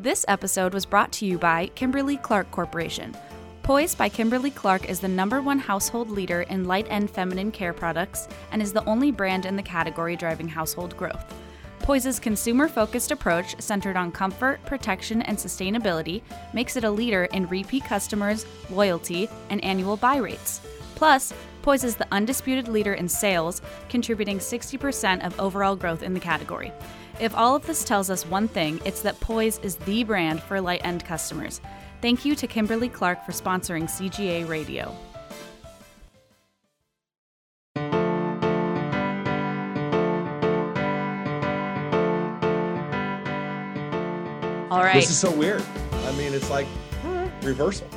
This episode was brought to you by Kimberly Clark Corporation. Poise by Kimberly Clark is the number one household leader in light end feminine care products and is the only brand in the category driving household growth. Poise's consumer focused approach, centered on comfort, protection, and sustainability, makes it a leader in repeat customers, loyalty, and annual buy rates. Plus, Poise is the undisputed leader in sales, contributing 60% of overall growth in the category. If all of this tells us one thing, it's that Poise is the brand for light end customers. Thank you to Kimberly Clark for sponsoring CGA Radio. All right. This is so weird. I mean, it's like reversal.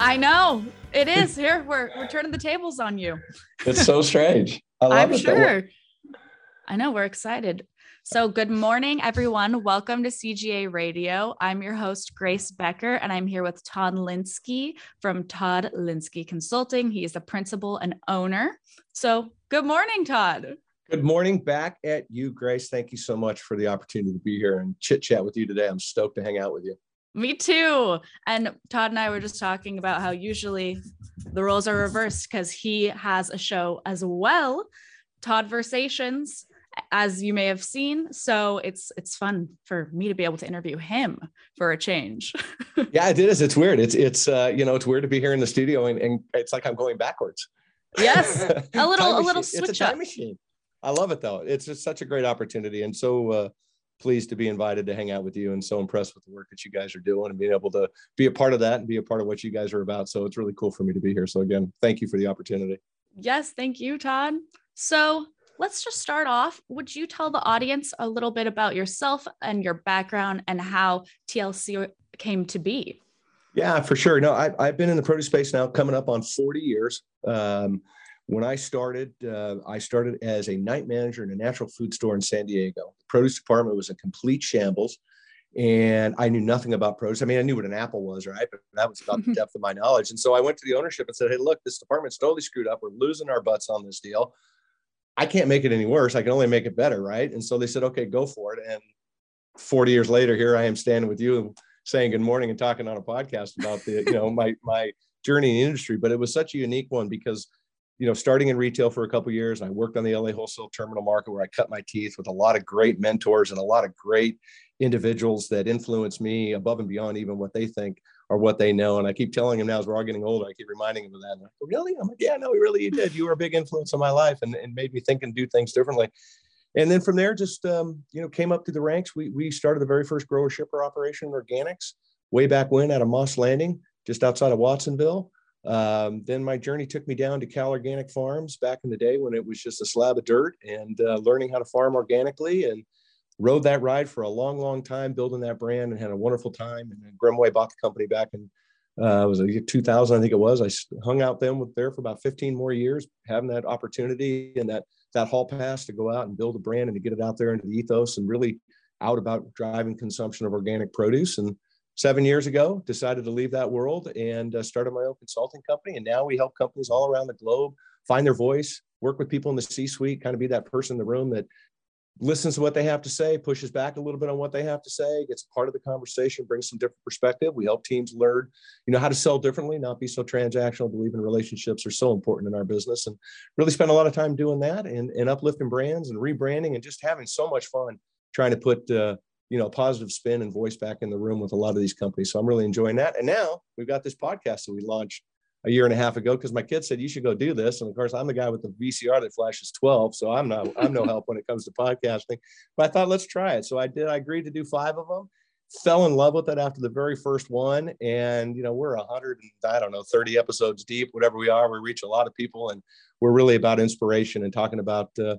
I know it is. Here we're we're turning the tables on you. It's so strange. I am sure. I know we're excited. So, good morning, everyone. Welcome to CGA Radio. I'm your host, Grace Becker, and I'm here with Todd Linsky from Todd Linsky Consulting. He is the principal and owner. So, good morning, Todd. Good morning back at you, Grace. Thank you so much for the opportunity to be here and chit chat with you today. I'm stoked to hang out with you. Me too. And Todd and I were just talking about how usually the roles are reversed because he has a show as well, Todd-versations as you may have seen. So it's it's fun for me to be able to interview him for a change. yeah, it is. It's weird. It's it's uh, you know, it's weird to be here in the studio and, and it's like I'm going backwards. Yes. A little a little switch it's a time up. machine. I love it though. It's just such a great opportunity and so uh, pleased to be invited to hang out with you and so impressed with the work that you guys are doing and being able to be a part of that and be a part of what you guys are about. So it's really cool for me to be here. So again, thank you for the opportunity. Yes, thank you, Todd. So let's just start off. Would you tell the audience a little bit about yourself and your background and how TLC came to be? Yeah, for sure. No, I, I've been in the produce space now coming up on 40 years. Um, when I started, uh, I started as a night manager in a natural food store in San Diego. The produce department was a complete shambles and I knew nothing about produce. I mean, I knew what an apple was, right? But that was about the depth of my knowledge. And so I went to the ownership and said, Hey, look, this department's totally screwed up. We're losing our butts on this deal. I can't make it any worse. I can only make it better, right? And so they said, okay, go for it. And 40 years later, here I am standing with you saying good morning and talking on a podcast about the, you know, my my journey in the industry. But it was such a unique one because, you know, starting in retail for a couple years, I worked on the LA wholesale terminal market where I cut my teeth with a lot of great mentors and a lot of great individuals that influence me above and beyond even what they think or what they know. And I keep telling him now as we're all getting older, I keep reminding him of that. Like, really? I'm like, yeah, no, really, you did. You were a big influence on my life and, and made me think and do things differently. And then from there, just um, you know, came up through the ranks. We we started the very first grower shipper operation in organics way back when at a Moss Landing, just outside of Watsonville. Um, then my journey took me down to Cal Organic Farms back in the day when it was just a slab of dirt and uh, learning how to farm organically and rode that ride for a long, long time, building that brand and had a wonderful time. And then Grimmway bought the company back in uh, it was a 2000, I think it was. I hung out them with there for about 15 more years, having that opportunity and that that hall pass to go out and build a brand and to get it out there into the ethos and really out about driving consumption of organic produce. And seven years ago, decided to leave that world and uh, started my own consulting company. And now we help companies all around the globe find their voice, work with people in the C-suite, kind of be that person in the room that listens to what they have to say, pushes back a little bit on what they have to say, gets part of the conversation, brings some different perspective. We help teams learn, you know, how to sell differently, not be so transactional, believe in relationships are so important in our business and really spend a lot of time doing that and, and uplifting brands and rebranding and just having so much fun trying to put, uh, you know, positive spin and voice back in the room with a lot of these companies. So I'm really enjoying that. And now we've got this podcast that we launched a year and a half ago because my kid said you should go do this. And of course i'm the guy with the vcr that flashes 12 so i'm not i'm no help when it comes to podcasting. But i thought let's try it. So i did i agreed to do five of them fell in love with it after the very first one and you know we're 100 and i don't know 30 episodes deep whatever we are. We reach a lot of people and we're really about inspiration and talking about uh,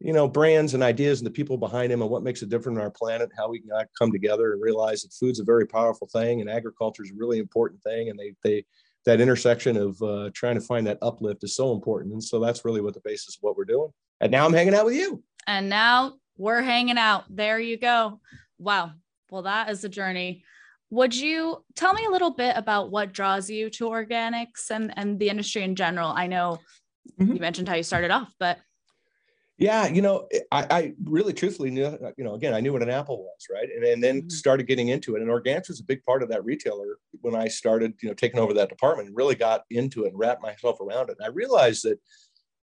you know brands and ideas and the people behind them and what makes it different on our planet how we can come together and realize that food's a very powerful thing and agriculture is a really important thing and they they that intersection of uh, trying to find that uplift is so important. And so that's really what the basis of what we're doing. And now I'm hanging out with you. And now we're hanging out. There you go. Wow. Well, that is a journey. Would you tell me a little bit about what draws you to organics and, and the industry in general? I know mm-hmm. you mentioned how you started off, but Yeah, you know, I, I, really truthfully knew, you know, again, I knew what an apple was, right? And, and then mm-hmm. started getting into it. And organics was a big part of that retailer when I started, you know, taking over that department and really got into it and wrapped myself around it. And I realized that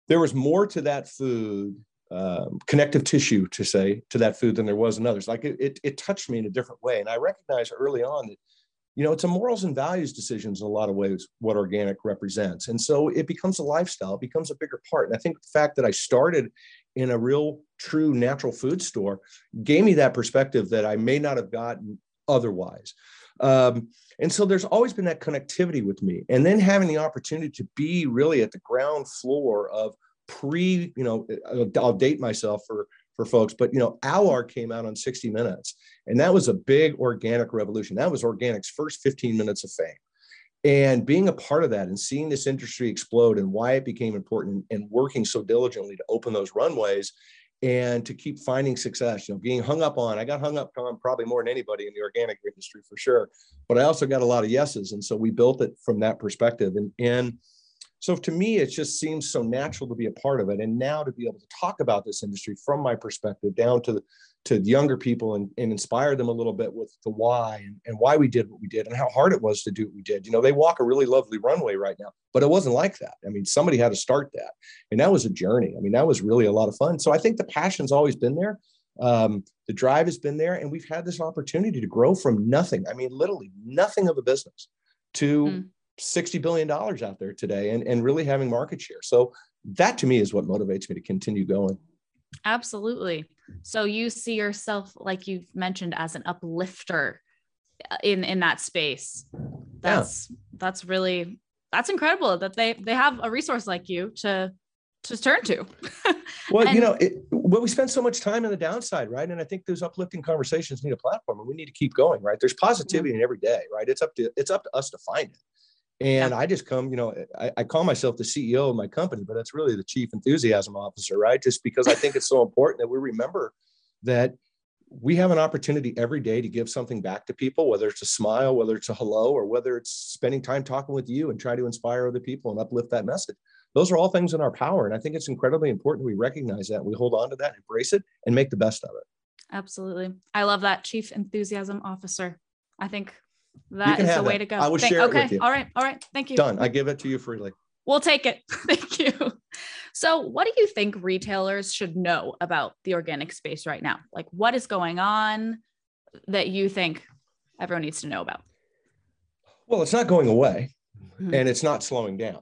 there was more to that food, um, connective tissue to say to that food than there was in others. Like it, it, it touched me in a different way. And I recognized early on that you know, it's a morals and values decisions in a lot of ways, what organic represents. And so it becomes a lifestyle, it becomes a bigger part. And I think the fact that I started in a real, true natural food store gave me that perspective that I may not have gotten otherwise. Um, and so there's always been that connectivity with me. And then having the opportunity to be really at the ground floor of pre, you know, I'll date myself for for folks. But you know, Alar came out on 60 Minutes, and that was a big organic revolution. That was organic's first 15 minutes of fame. And being a part of that and seeing this industry explode and why it became important and working so diligently to open those runways and to keep finding success, you know, being hung up on, I got hung up on probably more than anybody in the organic industry for sure. But I also got a lot of yeses. And so we built it from that perspective. And, and so to me, it just seems so natural to be a part of it. And now to be able to talk about this industry from my perspective down to the, to younger people and, and inspire them a little bit with the why and, and why we did what we did and how hard it was to do what we did. You know, they walk a really lovely runway right now, but it wasn't like that. I mean, somebody had to start that. And that was a journey. I mean, that was really a lot of fun. So I think the passion's always been there. Um, the drive has been there, and we've had this opportunity to grow from nothing. I mean, literally nothing of a business to mm. $60 billion out there today and, and really having market share. So that to me is what motivates me to continue going. Absolutely. So you see yourself, like you've mentioned, as an uplifter uh, in in that space. That's yeah. that's really that's incredible that they they have a resource like you to to turn to. well, and, you know, it, well, we spend so much time on the downside, right? And I think those uplifting conversations need a platform, and we need to keep going, right? There's positivity mm-hmm. in every day, right? It's up to it's up to us to find it. And yeah. I just come, you know, I, I, call myself the CEO of my company, but that's really the chief enthusiasm officer, right? Just because I think it's so important that we remember that we have an opportunity every day to give something back to people, whether it's a smile, whether it's a hello, or whether it's spending time talking with you and try to inspire other people and uplift that message. Those are all things in our power. And I think it's incredibly important we recognize that, we hold on to that, embrace it, and make the best of it. Absolutely. I love that chief enthusiasm officer. I think that is the way to go. I will Thank, share okay. it with you. All right. All right. Thank you. Done. I give it to you freely. We'll take it. Thank you. So, what do you think retailers should know about the organic space right now? Like, what is going on that you think everyone needs to know about? Well, it's not going away mm-hmm. and it's not slowing down.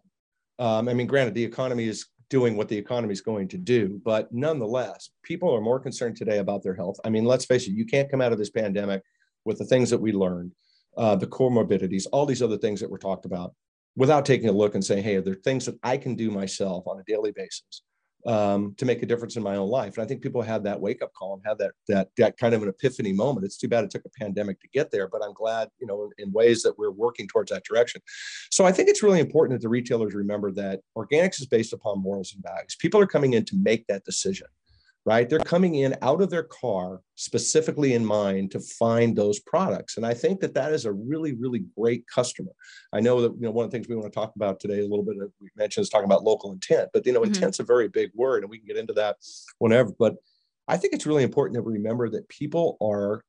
Um, I mean, granted, the economy is doing what the economy is going to do, but nonetheless, people are more concerned today about their health. I mean, let's face it, you can't come out of this pandemic with the things that we learned uh, the comorbidities, all these other things that were talked about, without taking a look and saying, hey, are there things that I can do myself on a daily basis um, to make a difference in my own life? And I think people had that wake up call and had that that that kind of an epiphany moment. It's too bad it took a pandemic to get there, but I'm glad, you know, in, in ways that we're working towards that direction. So I think it's really important that the retailers remember that organics is based upon morals and values. People are coming in to make that decision right? They're coming in out of their car specifically in mind to find those products. And I think that that is a really, really great customer. I know that, you know, one of the things we want to talk about today a little bit, we mentioned is talking about local intent, but, you know, mm-hmm. intent's a very big word and we can get into that whenever. But I think it's really important that we remember that people are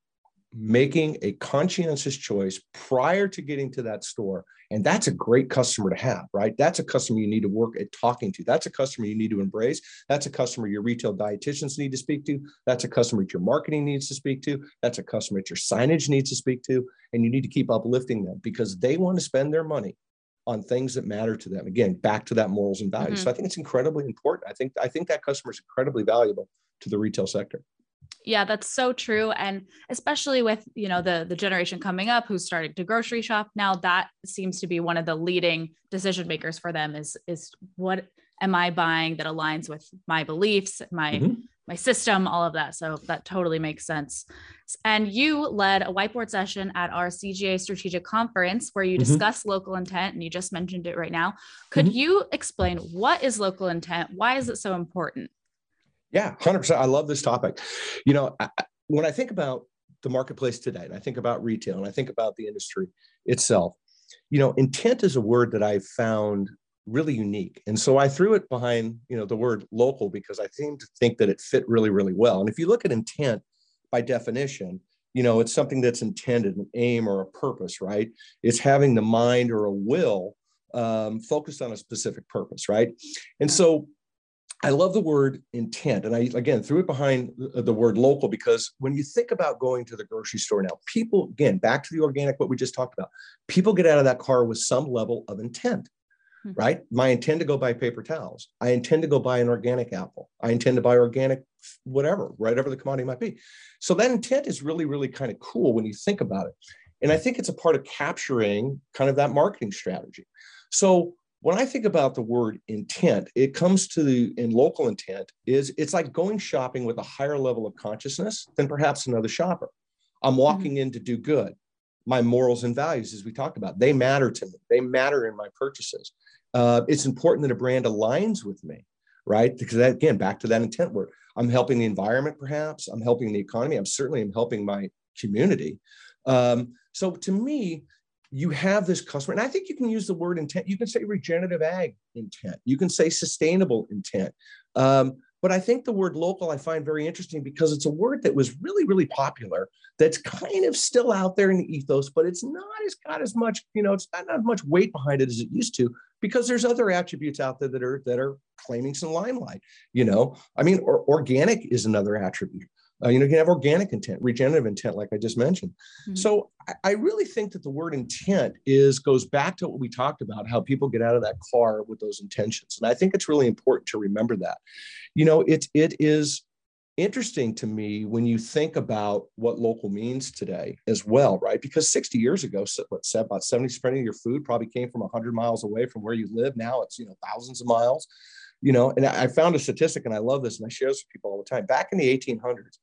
making a conscientious choice prior to getting to that store. And that's a great customer to have, right? That's a customer you need to work at talking to. That's a customer you need to embrace. That's a customer your retail dietitians need to speak to. That's a customer that your marketing needs to speak to. That's a customer that your signage needs to speak to. And you need to keep uplifting them because they want to spend their money on things that matter to them. Again, back to that morals and values. Mm-hmm. So I think it's incredibly important. I think I think that customer is incredibly valuable to the retail sector yeah that's so true and especially with you know the the generation coming up who's starting to grocery shop now that seems to be one of the leading decision makers for them is is what am i buying that aligns with my beliefs my mm-hmm. my system all of that so that totally makes sense and you led a whiteboard session at our cga strategic conference where you mm-hmm. discuss local intent and you just mentioned it right now could mm-hmm. you explain what is local intent why is it so important yeah, 100%. I love this topic. You know, I, when I think about the marketplace today, and I think about retail, and I think about the industry itself, you know, intent is a word that I've found really unique. And so I threw it behind, you know, the word local because I seem to think that it fit really, really well. And if you look at intent by definition, you know, it's something that's intended, an aim or a purpose, right? It's having the mind or a will um, focused on a specific purpose, right? And so I love the word intent. And I, again, threw it behind the word local because when you think about going to the grocery store now, people, again, back to the organic, what we just talked about, people get out of that car with some level of intent mm-hmm. right? My intent to go buy paper towels. I intend to go buy an organic apple. I intend to buy organic whatever, whatever the commodity might be. So that intent is really, really kind of cool when you think about it. And I think it's a part of capturing kind of that marketing strategy. So when I think about the word intent, it comes to the in local intent is it's like going shopping with a higher level of consciousness than perhaps another shopper. I'm mm-hmm. walking mm-hmm. in to do good. My morals and values, as we talked about, they matter to me. They matter in my purchases uh, it's important that a brand aligns with me, right? Because that, again, back to that intent word, I'm helping the environment, perhaps. I'm helping the economy. I'm certainly am helping my community. Um, so to me, you have this customer, and I think you can use the word intent. You can say regenerative ag intent. You can say sustainable intent. Um, but I think the word local I find very interesting because it's a word that was really, really popular. That's kind of still out there in the ethos, but it's not as got as much, you know, it's not, not much weight behind it as it used to because there's other attributes out there that are that are claiming some limelight. You know, I mean, or, organic is another attribute. Uh, you know, you can have organic intent, regenerative intent, like I just mentioned. Mm-hmm. So I, I, really think that the word intent is goes back to what we talked about, how people get out of that car with those intentions. And I think it's really important to remember that. You know, it it is interesting to me when you think about what local means today as well, right? Because 60 years ago, what said about 70% of your food probably came from 100 miles away from where you live. Now it's you know thousands of miles you know, and I found a statistic and I love this and I share this with people all the time. Back in the 1800s,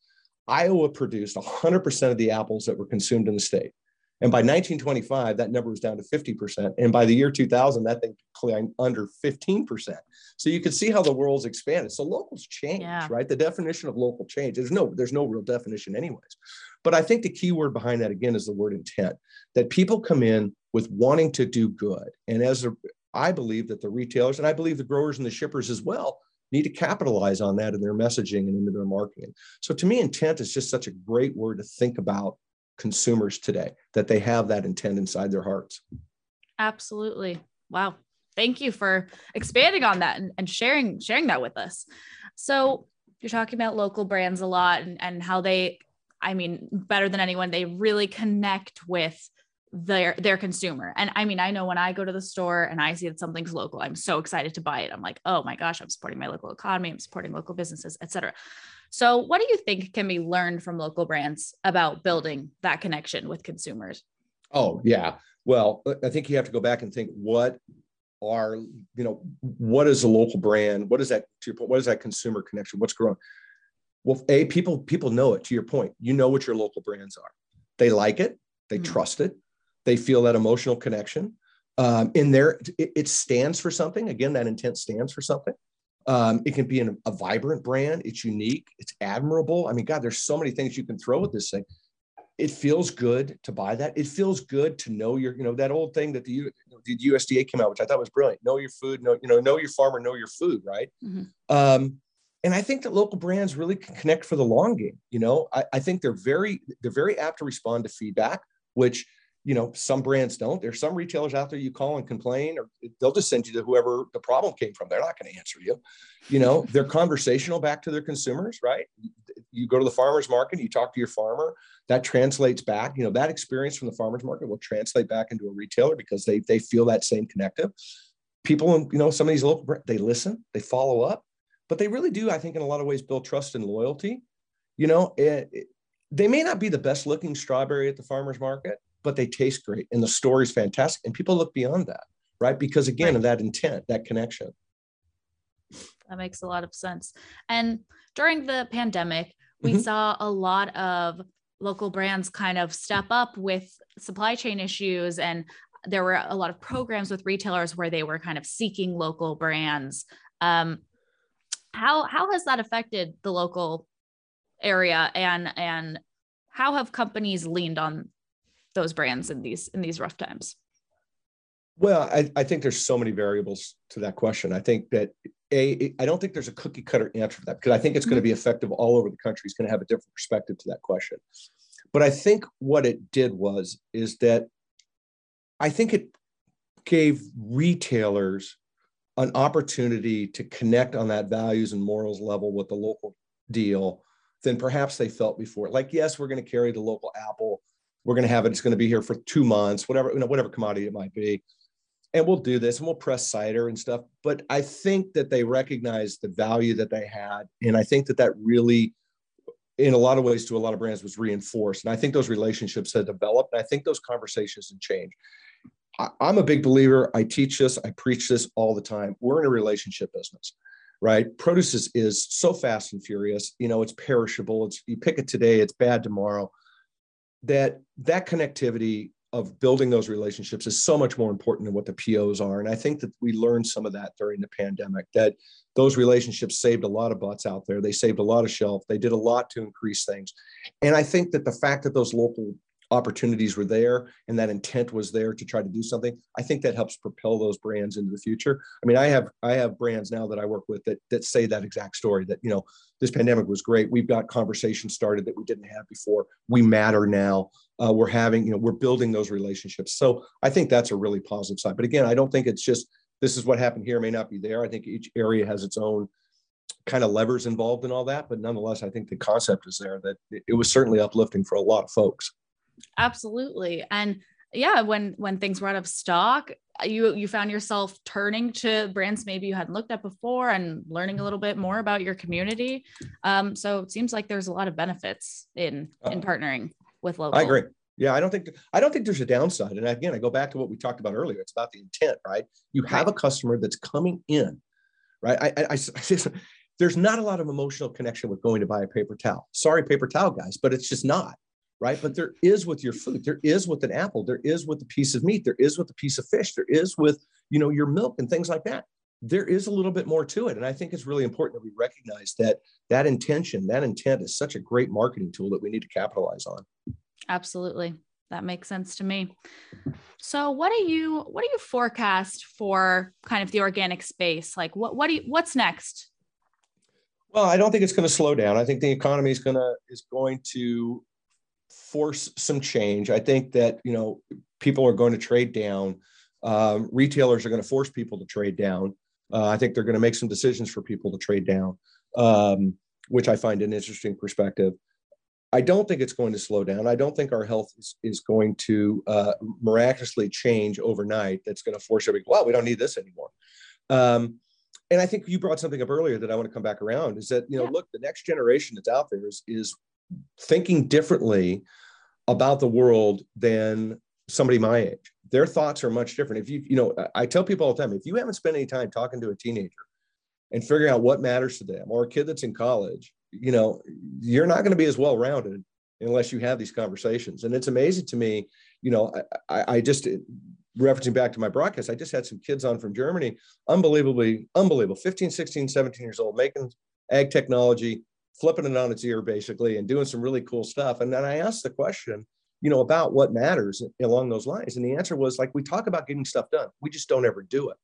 Iowa produced 100% of the apples that were consumed in the state. And by 1925, that number was down to 50%. And by the year 2000, that thing climbed under 15%. So you can see how the world's expanded. So locals change, yeah. right? The definition of local change. There's no, there's no real definition, anyways. But I think the key word behind that again is the word intent. That people come in with wanting to do good. And as a, I believe that the retailers and I believe the growers and the shippers as well need to capitalize on that in their messaging and into their marketing. So to me, intent is just such a great word to think about consumers today that they have that intent inside their hearts. Absolutely. Wow. Thank you for expanding on that and, and sharing sharing that with us. So you're talking about local brands a lot and, and how they, I mean, better than anyone, they really connect with their their consumer. And I mean, I know when I go to the store and I see that something's local, I'm so excited to buy it. I'm like, oh my gosh, I'm supporting my local economy, I'm supporting local businesses, etc. So, what do you think can be learned from local brands about building that connection with consumers? Oh yeah, well, I think you have to go back and think what are you know what is a local brand? What is that to your point? What is that consumer connection? What's growing? Well, a people people know it. To your point, you know what your local brands are. They like it. They mm-hmm. trust it they feel that emotional connection. Um, in there, it, it, stands for something. Again, that intent stands for something. Um, it can be an, a vibrant brand. It's unique. It's admirable. I mean, God, there's so many things you can throw at this thing. It feels good to buy that. It feels good to know your, you know, that old thing that the, the USDA came out, which I thought was brilliant. Know your food. Know, you know, know your farmer. Know your food. Right. Mm-hmm. Um, and I think that local brands really can connect for the long game. You know, I, I think they're very they're very apt to respond to feedback, which you know some brands don't. There's some retailers out there you call and complain or they'll just send you to whoever the problem came from. They're not going to answer you. You know they're conversational back to their consumers right? You go to the farmers market you talk to your farmer that translates back you know that experience from the farmers market will translate back into a retailer because they they feel that same connective. People you know some of these local they listen they follow up but they really do i think in a lot of ways build trust and loyalty. You know it, it, they may not be the best looking strawberry at the farmers market but they taste great and the story is fantastic and people look beyond that right because again right. of that intent that connection that makes a lot of sense and during the pandemic we mm-hmm. saw a lot of local brands kind of step up with supply chain issues and there were a lot of programs with retailers where they were kind of seeking local brands um, how how has that affected the local area and and how have companies leaned on those brands in these in these rough times Well, I, I think there's so many variables to that question. I think that a I don't think there's a cookie cutter answer for that because I think it's going to be mm-hmm. effective all over the country. It's going to have a different perspective to that question. But I think what it did was is that I think it gave retailers an opportunity to connect on that values and morals level with the local deal than perhaps they felt before. Like, yes, we're going to carry the local apple. We're going to have it. It's going to be here for two months, whatever, you know, whatever commodity it might be. And we'll do this and we'll press cider and stuff. But I think that they recognized the value that they had. And I think that that really, in a lot of ways, to a lot of brands was reinforced. And I think those relationships had developed. And I think those conversations had changed. I, I'm a big believer. I teach this, I preach this all the time. We're in a relationship business right? Produce is, is so fast and furious. You know, it's perishable. It's you pick it today, it's bad tomorrow. That that connectivity of building those relationships is so much more important than what the POs are. And I think that we learned some of that during the pandemic. That those relationships saved a lot of butts out there. They saved a lot of shelf. They did a lot to increase things. And I think that the fact that those local opportunities were there and that intent was there to try to do something i think that helps propel those brands into the future. I mean i have i have brands now that i work with that that say that exact story that you know this pandemic was great. We've got conversations started that we didn't have before. We matter now. Uh, we're having you know we're building those relationships. So i think that's a really positive side. But again i don't think it's just this is what happened here may not be there. I think each area has its own kind of levers involved in all that. But nonetheless i think the concept is there that it was certainly uplifting for a lot of folks Absolutely. And yeah, when when things were out of stock, you you found yourself turning to brands maybe you hadn't looked at before and learning a little bit more about your community. Um, so it seems like there's a lot of benefits in in uh, partnering with local. I agree. Yeah, I don't think I don't think there's a downside. And again, I go back to what we talked about earlier. It's about the intent, right? You have a customer that's coming in, right? I, I, I, I there's not a lot of emotional connection with going to buy a paper towel. Sorry, paper towel guys, but it's just not right? But there is with your food, there is with an apple, there is with a piece of meat, there is with a piece of fish, there is with, you know, your milk and things like that. There is a little bit more to it. And I think it's really important that we recognize that that intention, that intent is such a great marketing tool that we need to capitalize on. Absolutely. That makes sense to me. So what do you what do you forecast for kind of the organic space? Like what what do you what's next? Well, I don't think it's going to slow down. I think the economy is going to is going to force some change. I think that you know people are going to trade down. Um, retailers are going to force people to trade down. Uh, I think they're going to make some decisions for people to trade down, um, which I find an interesting perspective. I don't think it's going to slow down. I don't think our health is, is going to uh, miraculously change overnight. That's going to force everybody. Well, we don't need this anymore. Um, and I think you brought something up earlier that I want to come back around. Is that you know, yeah. look, the next generation that's out there is is thinking differently about the world than somebody my age. Their thoughts are much different. If you, you know, I tell people all the time, if you haven't spent any time talking to a teenager and figuring out what matters to them or a kid that's in college, you know, you're not going to be as well rounded unless you have these conversations. And it's amazing to me, you know, I, I just referencing back to my broadcast, I just had some kids on from Germany, unbelievably, unbelievable, 15, 16, 17 years old, making ag technology flipping it on its ear basically and doing some really cool stuff. And then I asked the question, you know, about what matters along those lines. And the answer was like, we talk about getting stuff done. We just don't ever do it.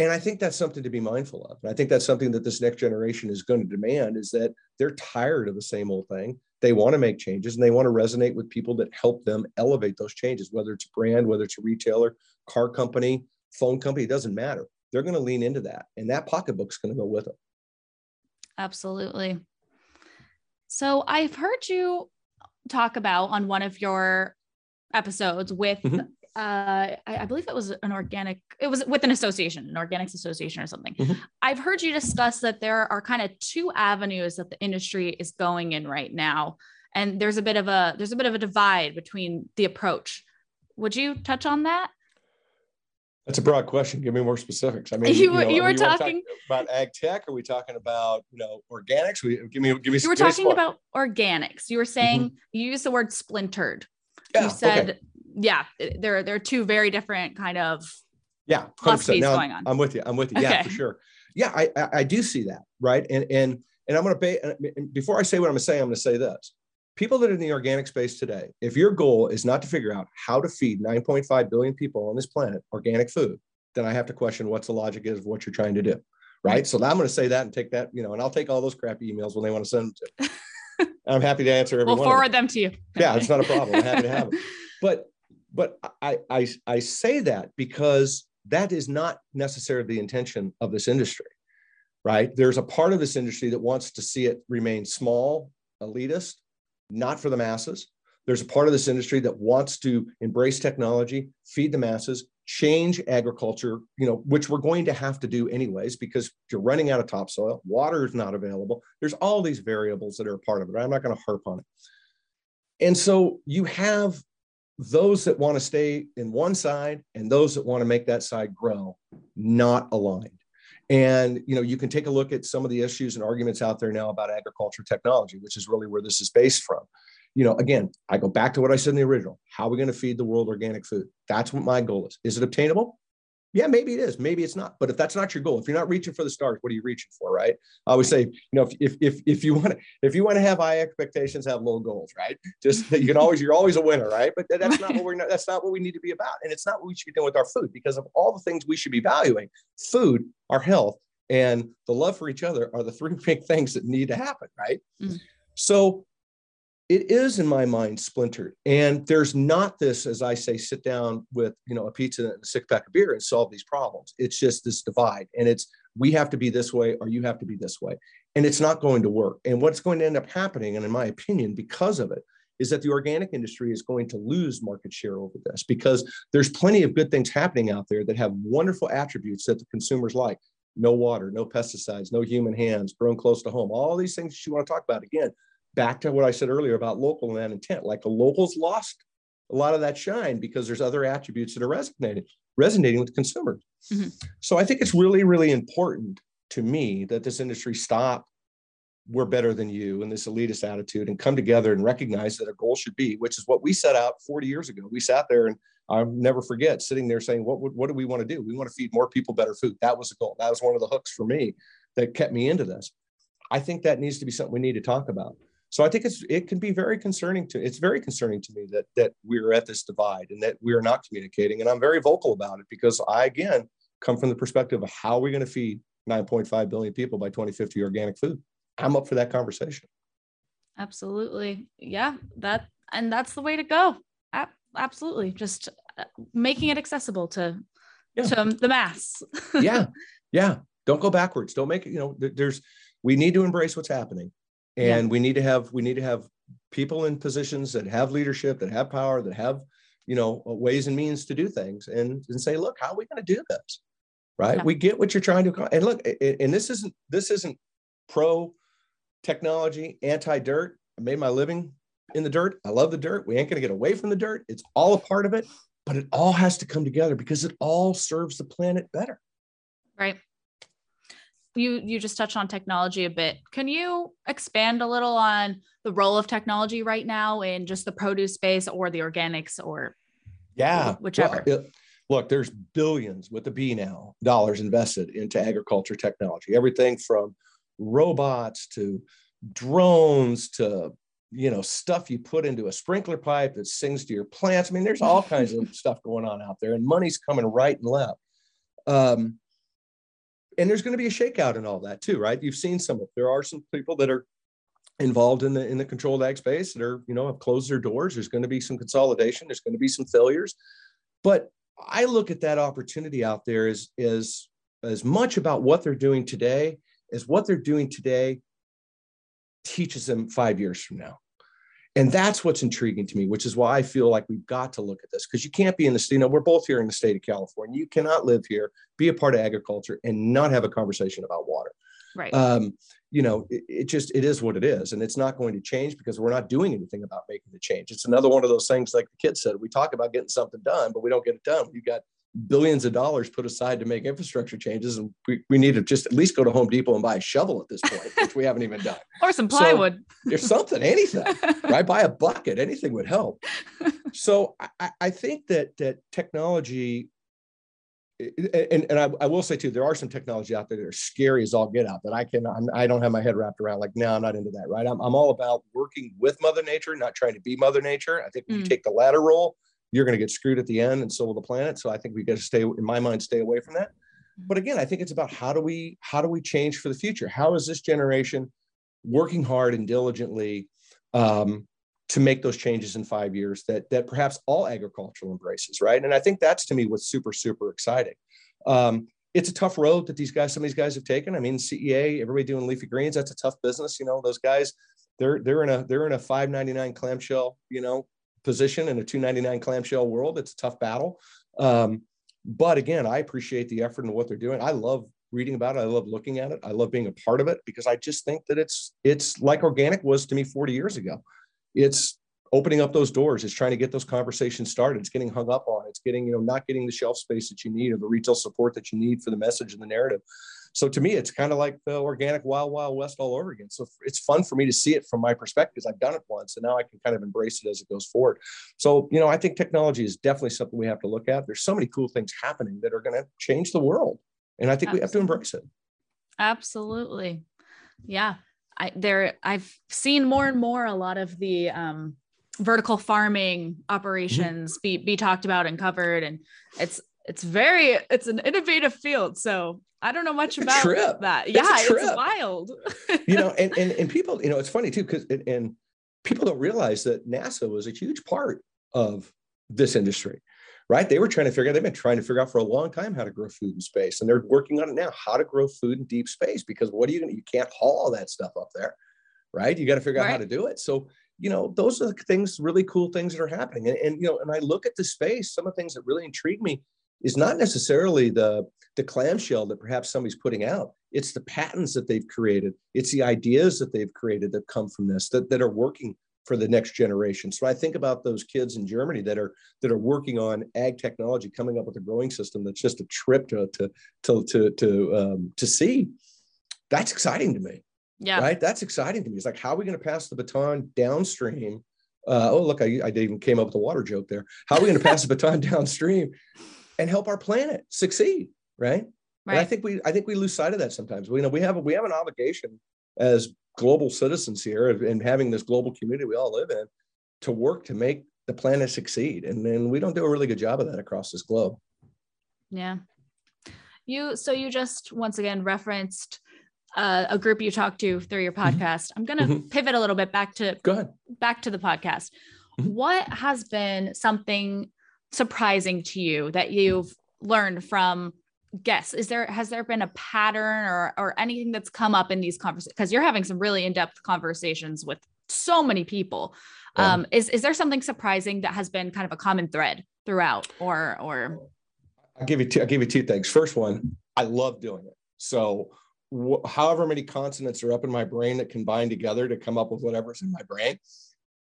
And I think that's something to be mindful of. And I think that's something that this next generation is going to demand is that they're tired of the same old thing. They want to make changes and they want to resonate with people that help them elevate those changes, whether it's brand, whether it's a retailer, car company, phone company, it doesn't matter. They're going to lean into that. And that pocketbook's going to go with them. Absolutely. So I've heard you talk about on one of your episodes with mm-hmm. uh, I, I, believe it was an organic, it was with an association, an organics association or something. Mm-hmm. I've heard you discuss that there are kind of two avenues that the industry is going in right now. And there's a bit of a there's a bit of a divide between the approach. Would you touch on that? That's a broad question. Give me more specifics. I mean, you, you, know, you were talking talk about ag tech. Are we talking about you know organics? We give me give me. You were talking about organics. You were saying mm-hmm. you used the word splintered. Yeah, you said, okay. yeah, there there are two very different kind of yeah philosophies now, going on. I'm with you. I'm with you. Yeah, for sure. Yeah, I, I, I do see that right, and and and I'm going to pay before I say what I'm going to say. I'm going to say this. People that are in the organic space today, if your goal is not to figure out how to feed 9.5 billion people on this planet organic food, then I have to question what's the logic is of what you're trying to do. Right. So I'm going to say that and take that, you know, and I'll take all those crappy emails when they want to send them to. I'm happy to answer every we'll forward them. them to you. Yeah, it's not a problem. I'm happy to have them. But but I, I I say that because that is not necessarily the intention of this industry, right? There's a part of this industry that wants to see it remain small, elitist, not for the masses. There's a part of this industry that wants to embrace technology, feed the masses, change agriculture, you know, which we're going to have to do anyways because you're running out of topsoil, water is not available. There's all these variables that are a part of it. I'm not going to harp on it. And so you have those that want to stay in one side and those that want to make that side grow not aligned. And you know, you can take a look at some of the issues and arguments out there now about agriculture technology, which is really where this is based from you know, again, I go back to what I said in the original. How are we going to feed the world organic food? That's what my goal is. Is it obtainable? Yeah, maybe it is. Maybe it's not. But if that's not your goal, if you're not reaching for the stars, what are you reaching for, right? I always say, you know, if if if, if you want to if you want to have high expectations, have low goals, right? Just that you can always you're always a winner, right? But that's not what we're not, that's not what we need to be about, and it's not what we should be doing with our food because of all the things we should be valuing. Food, our health, and the love for each other are the three big things that need to happen, right? Mm. So it is in my mind splintered. And there's not this as i say sit down with you know a pizza and a six pack of beer and solve these problems. It's just this divide. And it's we have to be this way or you have to be this way. And it's not going to work. And what's going to end up happening and in my opinion because of it is that the organic industry is going to lose market share over this because there's plenty of good things happening out there that have wonderful attributes that the consumers like. No water no pesticides no human hands grown close to home all these things you want to talk about. Again back to what I said earlier about local and that intent. Like a local's lost a lot of that shine because there's other attributes that are resonating resonating with consumers. Mm-hmm. So I think it's really, really important to me that this industry stop we're better than you and this elitist attitude and come together and recognize that a goal should be, which is what we set out 40 years ago. We sat there and I'll never forget sitting there saying, what, what, what do we want to do? We want to feed more people better food. That was the goal. That was one of the hooks for me that kept me into this. I think that needs to be something we need to talk about. So I think it's it can be very concerning to it's very concerning to me that that we're at this divide and that we are not communicating. And I'm very vocal about it because I again come from the perspective of how are we going to feed 9.5 billion people by 2050 organic food. I'm up for that conversation. Absolutely. Yeah, that and that's the way to go. Absolutely. Just uh, making it accessible to yeah. to the mass. yeah. Yeah. Don't go backwards. Don't make it, you know, there's we need to embrace what's happening and yeah. we need to have we need to have people in positions that have leadership that have power that have you know uh, ways and means to do things and and say look how are we going to do this? Right? Yeah. we get what you're trying to call and look and this isn't this isn't pro technology anti dirt i made my living in the dirt. I love the dirt. We ain't going to get away from the dirt. It's all a part of it but it all has to come together because it all serves the planet better. Right you you just touched on technology a bit. Can you expand a little on the role of technology right now in just the produce space or the organics or yeah, whichever. Well, it, look, there's billions with the B now dollars invested into agriculture technology. Everything from robots to drones to you know stuff you put into a sprinkler pipe that sings to your plants. I mean, there's all kinds of stuff going on out there, and money's coming right and left. Um, and there's going to be a shakeout in all that too, right? You've seen some of there are some people that are involved in the in the controlled ag space that are you know have closed their doors. There's going to be some consolidation. There's going to be some failures, but I look at that opportunity out there as as as much about what they're doing today as what they're doing today teaches them five years from now. And that's what's intriguing to me, which is why I feel like we've got to look at this because you can't be in the state. You know, we're both here in the state of California. You cannot live here, be a part of agriculture, and not have a conversation about water. Right. Um, you know, it, it, just it is what it is, and it's not going to change because we're not doing anything about making the change. It's another one of those things, like the kid said, we talk about getting something done, but we don't get it done. You got billions of dollars put aside to make infrastructure changes and we, we need to just at least go to home depot and buy a shovel at this point which we haven't even done or some plywood so there's something anything right buy a bucket anything would help so I, I think that that technology and, and I, I, will say too, there are some technology out there that are scary as all get out that I can, I'm, I do not have my head wrapped around. Like, no, I'm not into that. Right. I'm, I'm all about working with Mother Nature, not trying to be Mother Nature. I think when mm. you take the latter role, you're going to get screwed at the end, and so will the planet. So I think we got to stay, in my mind, stay away from that. But again, I think it's about how do we how do we change for the future? How is this generation working hard and diligently um, to make those changes in five years that that perhaps all agricultural embraces, right? And I think that's to me what's super super exciting. Um, it's a tough road that these guys, some of these guys have taken. I mean, CEA, everybody doing leafy greens, that's a tough business. You know, those guys, they're they're in a they're in a 599 clamshell, you know, position in a 299 clamshell world. It's a tough battle. Um, but again, I appreciate the effort and what they're doing. I love reading about it. I love looking at it. I love being a part of it because I just think that it's it's like organic was to me 40 years ago. It's opening up those doors. It's trying to get those conversations started. It's getting hung up on. It's getting, you know, not getting the shelf space that you need or the retail support that you need for the message and the narrative. So to me, it's kind of like the organic wild, wild west all over again. So it's fun for me to see it from my perspective because I've done it once and now I can kind of embrace it as it goes forward. So, you know, I think technology is definitely something we have to look at. There's so many cool things happening that are going to change the world. And I think Absolutely. we have to embrace it. Absolutely. Yeah. I there I've seen more and more a lot of the um vertical farming operations mm-hmm. be be talked about and covered and it's it's very it's an innovative field. So i don't know much about that. It's yeah it's wild. You know and, and and people you know it's funny too because and people don't realize that nasa was a huge part of this industry right? They were trying to figure out they've been trying to figure out for a long time how to grow food in space and they're working on it now how to grow food in deep space because what are you going to you can't haul all that stuff up there right? You got to figure out right. how to do it. So you know, those are the things, really cool things that are happening. And, and, you know, and I look at the space, some of the things that really intrigue me is not necessarily the, the clamshell that perhaps somebody's putting out. It's the patents that they've created. It's the ideas that they've created that come from this, that, that are working for the next generation. So I think about those kids in Germany that are that are working on ag technology, coming up with a growing system that's just a trip to to to to to, um, to see. That's exciting to me. Yeah. Right. That's exciting to me. It's like, how are we going to pass the baton downstream? Uh, oh, look, I, I even came up with a water joke there. How are we going to pass the baton downstream and help our planet succeed? Right. Right. And I think we I think we lose sight of that sometimes. We you know we have a, we have an obligation as global citizens here and having this global community we all live in to work to make the planet succeed. And then we don't do a really good job of that across this globe. Yeah. You so you just once again referenced uh, a group you talked to through your mm-hmm. podcast. I'm going to mm-hmm. pivot a little bit back to go ahead back to the podcast. Mm-hmm. What has been something surprising to you that you've learned from guests? Is there has there been a pattern or or anything that's come up in these conversations? Because you're having some really in depth conversations with so many people. Yeah. Um, is is there something surprising that has been kind of a common thread throughout, or or? I'll give you two. I'll give you two things. First one, I love doing it. So wh- however many consonants are up in my brain that combine together to come up with whatever's in my brain.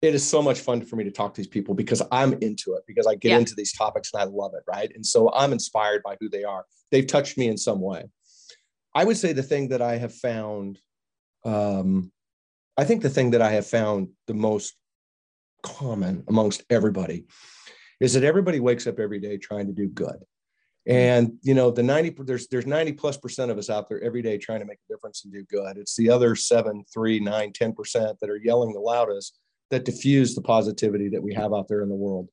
It is so much fun for me to talk to these people because I'm into it, because I get yeah. into these topics and I love it. Right. And so I'm inspired by who they are. They've touched me in some way. I would say the thing that I have found, um, I think the thing that I have found the most common amongst everybody is that everybody wakes up every day trying to do good. And you know, the 90 there's there's 90 plus percent of us out there every day trying to make a difference and do good. It's the other seven, three, nine, 10 percent that are yelling the loudest that diffuse the positivity that we have out there in the world.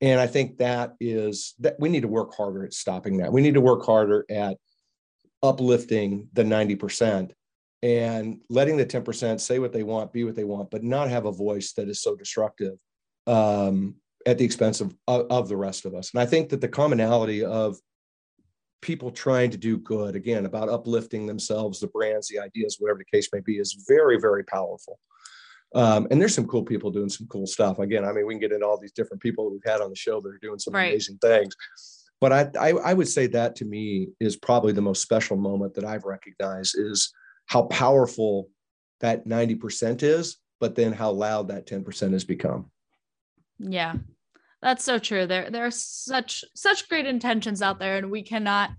And I think that is that we need to work harder at stopping that. We need to work harder at uplifting the 90% and letting the 10% say what they want, be what they want, but not have a voice that is so destructive um, at the expense of, of, of the rest of us. And I think that the commonality of people trying to do good again about uplifting themselves the brands the ideas whatever the case may be is very very powerful um, and there's some cool people doing some cool stuff again i mean we can get into all these different people we've had on the show that are doing some right. amazing things but I, I, I would say that to me is probably the most special moment that i've recognized is how powerful that 90% is but then how loud that 10% has become yeah that's so true. There there are such such great intentions out there and we cannot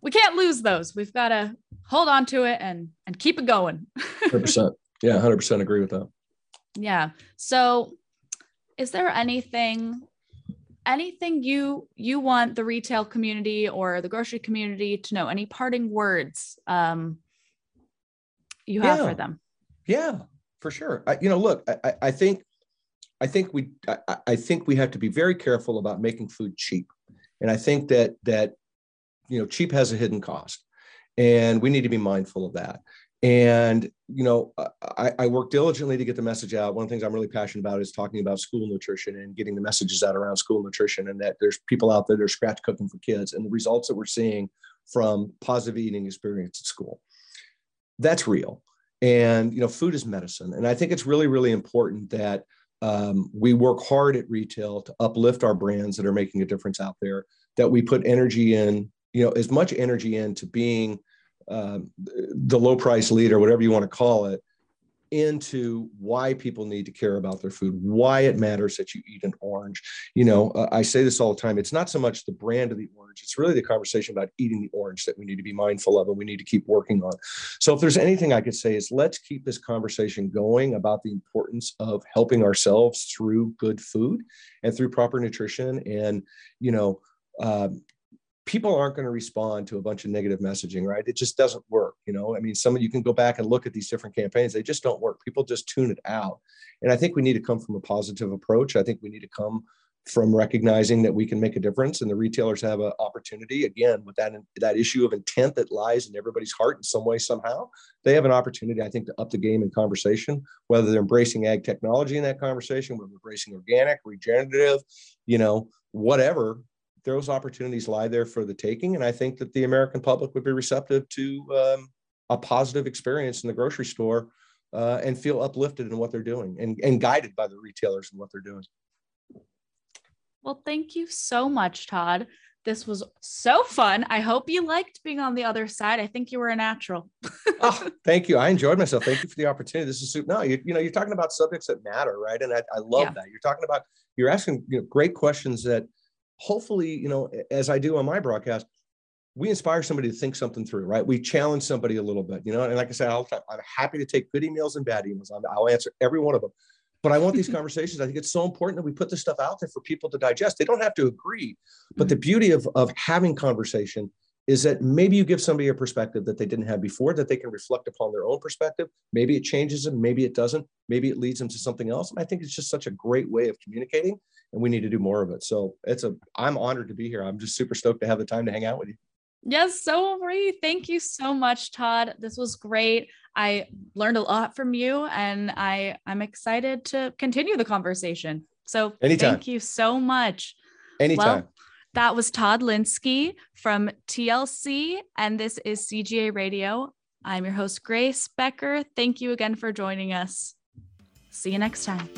we can't lose those. We've got to hold on to it and and keep it going. 100%. Yeah, 100% agree with that. Yeah. So is there anything anything you you want the retail community or the grocery community to know? Any parting words um, you have yeah. for them? Yeah, for sure. I, you know, look, I, I think I think we I, I think we have to be very careful about making food cheap, and I think that that you know cheap has a hidden cost, and we need to be mindful of that. And you know, I, I, work diligently to get the message out. One of the things I'm really passionate about is talking about school nutrition and getting the messages out around school nutrition, and that there's people out there that are scratch cooking for kids, and the results that we're seeing from positive eating experience at school. That's real. And you know, food is medicine, and I think it's really, really important that um, we work hard at retail to uplift our brands that are making a difference out there. That we put energy in, you know, as much energy into being um, the low price leader, whatever you want to call it, into why people need to care about their food, why it matters that you eat an orange. You know, uh, I say this all the time. It's not so much the brand of the orange, it's really the conversation about eating the orange that we need to be mindful of and we need to keep working on. So, if there's anything I could say, is let's keep this conversation going about the importance of helping ourselves through good food and through proper nutrition. And, you know, um, people aren't going to respond to a bunch of negative messaging, right? It just doesn't work. You know, I mean, some of you can go back and look at these different campaigns, they just don't work. People just tune it out. And I think we need to come from a positive approach. I think we need to come from recognizing that we can make a difference and the retailers have an opportunity again with that that issue of intent that lies in everybody's heart in some way somehow they have an opportunity i think to up the game in conversation whether they're embracing ag technology in that conversation whether they're embracing organic regenerative you know whatever those opportunities lie there for the taking. And I think that the American public would be receptive to um, a positive experience in the grocery store uh, and feel uplifted in what they're doing and, and guided by the retailers and what they're doing. Well, thank you so much, Todd. This was so fun. I hope you liked being on the other side. I think you were a natural. oh, thank you. I enjoyed myself. Thank you for the opportunity. This is super. No, you, you know, you're talking about subjects that matter, right? And I, I love yeah. that. You're talking about, you're asking you know, great questions that hopefully, you know, as I do on my broadcast, we inspire somebody to think something through, right? We challenge somebody a little bit, you know. And like I said time, I'm happy to take good emails and bad emails. I'll answer every one of them. But I want these conversations. I think it's so important that we put this stuff out there for people to digest. They don't have to agree, but the mm-hmm. beauty of of having conversation is that maybe you give somebody a perspective that they didn't have before that they can reflect upon their own perspective maybe it changes them maybe it doesn't maybe it leads them to something else and i think it's just such a great way of communicating and we need to do more of it so it's a i'm honored to be here i'm just super stoked to have the time to hang out with you yes so free thank you so much todd this was great i learned a lot from you and i i'm excited to continue the conversation so Anytime. thank you so much anytime well, that was Todd Linsky from TLC, and this is CGA Radio. I'm your host, Grace Becker. Thank you again for joining us. See you next time.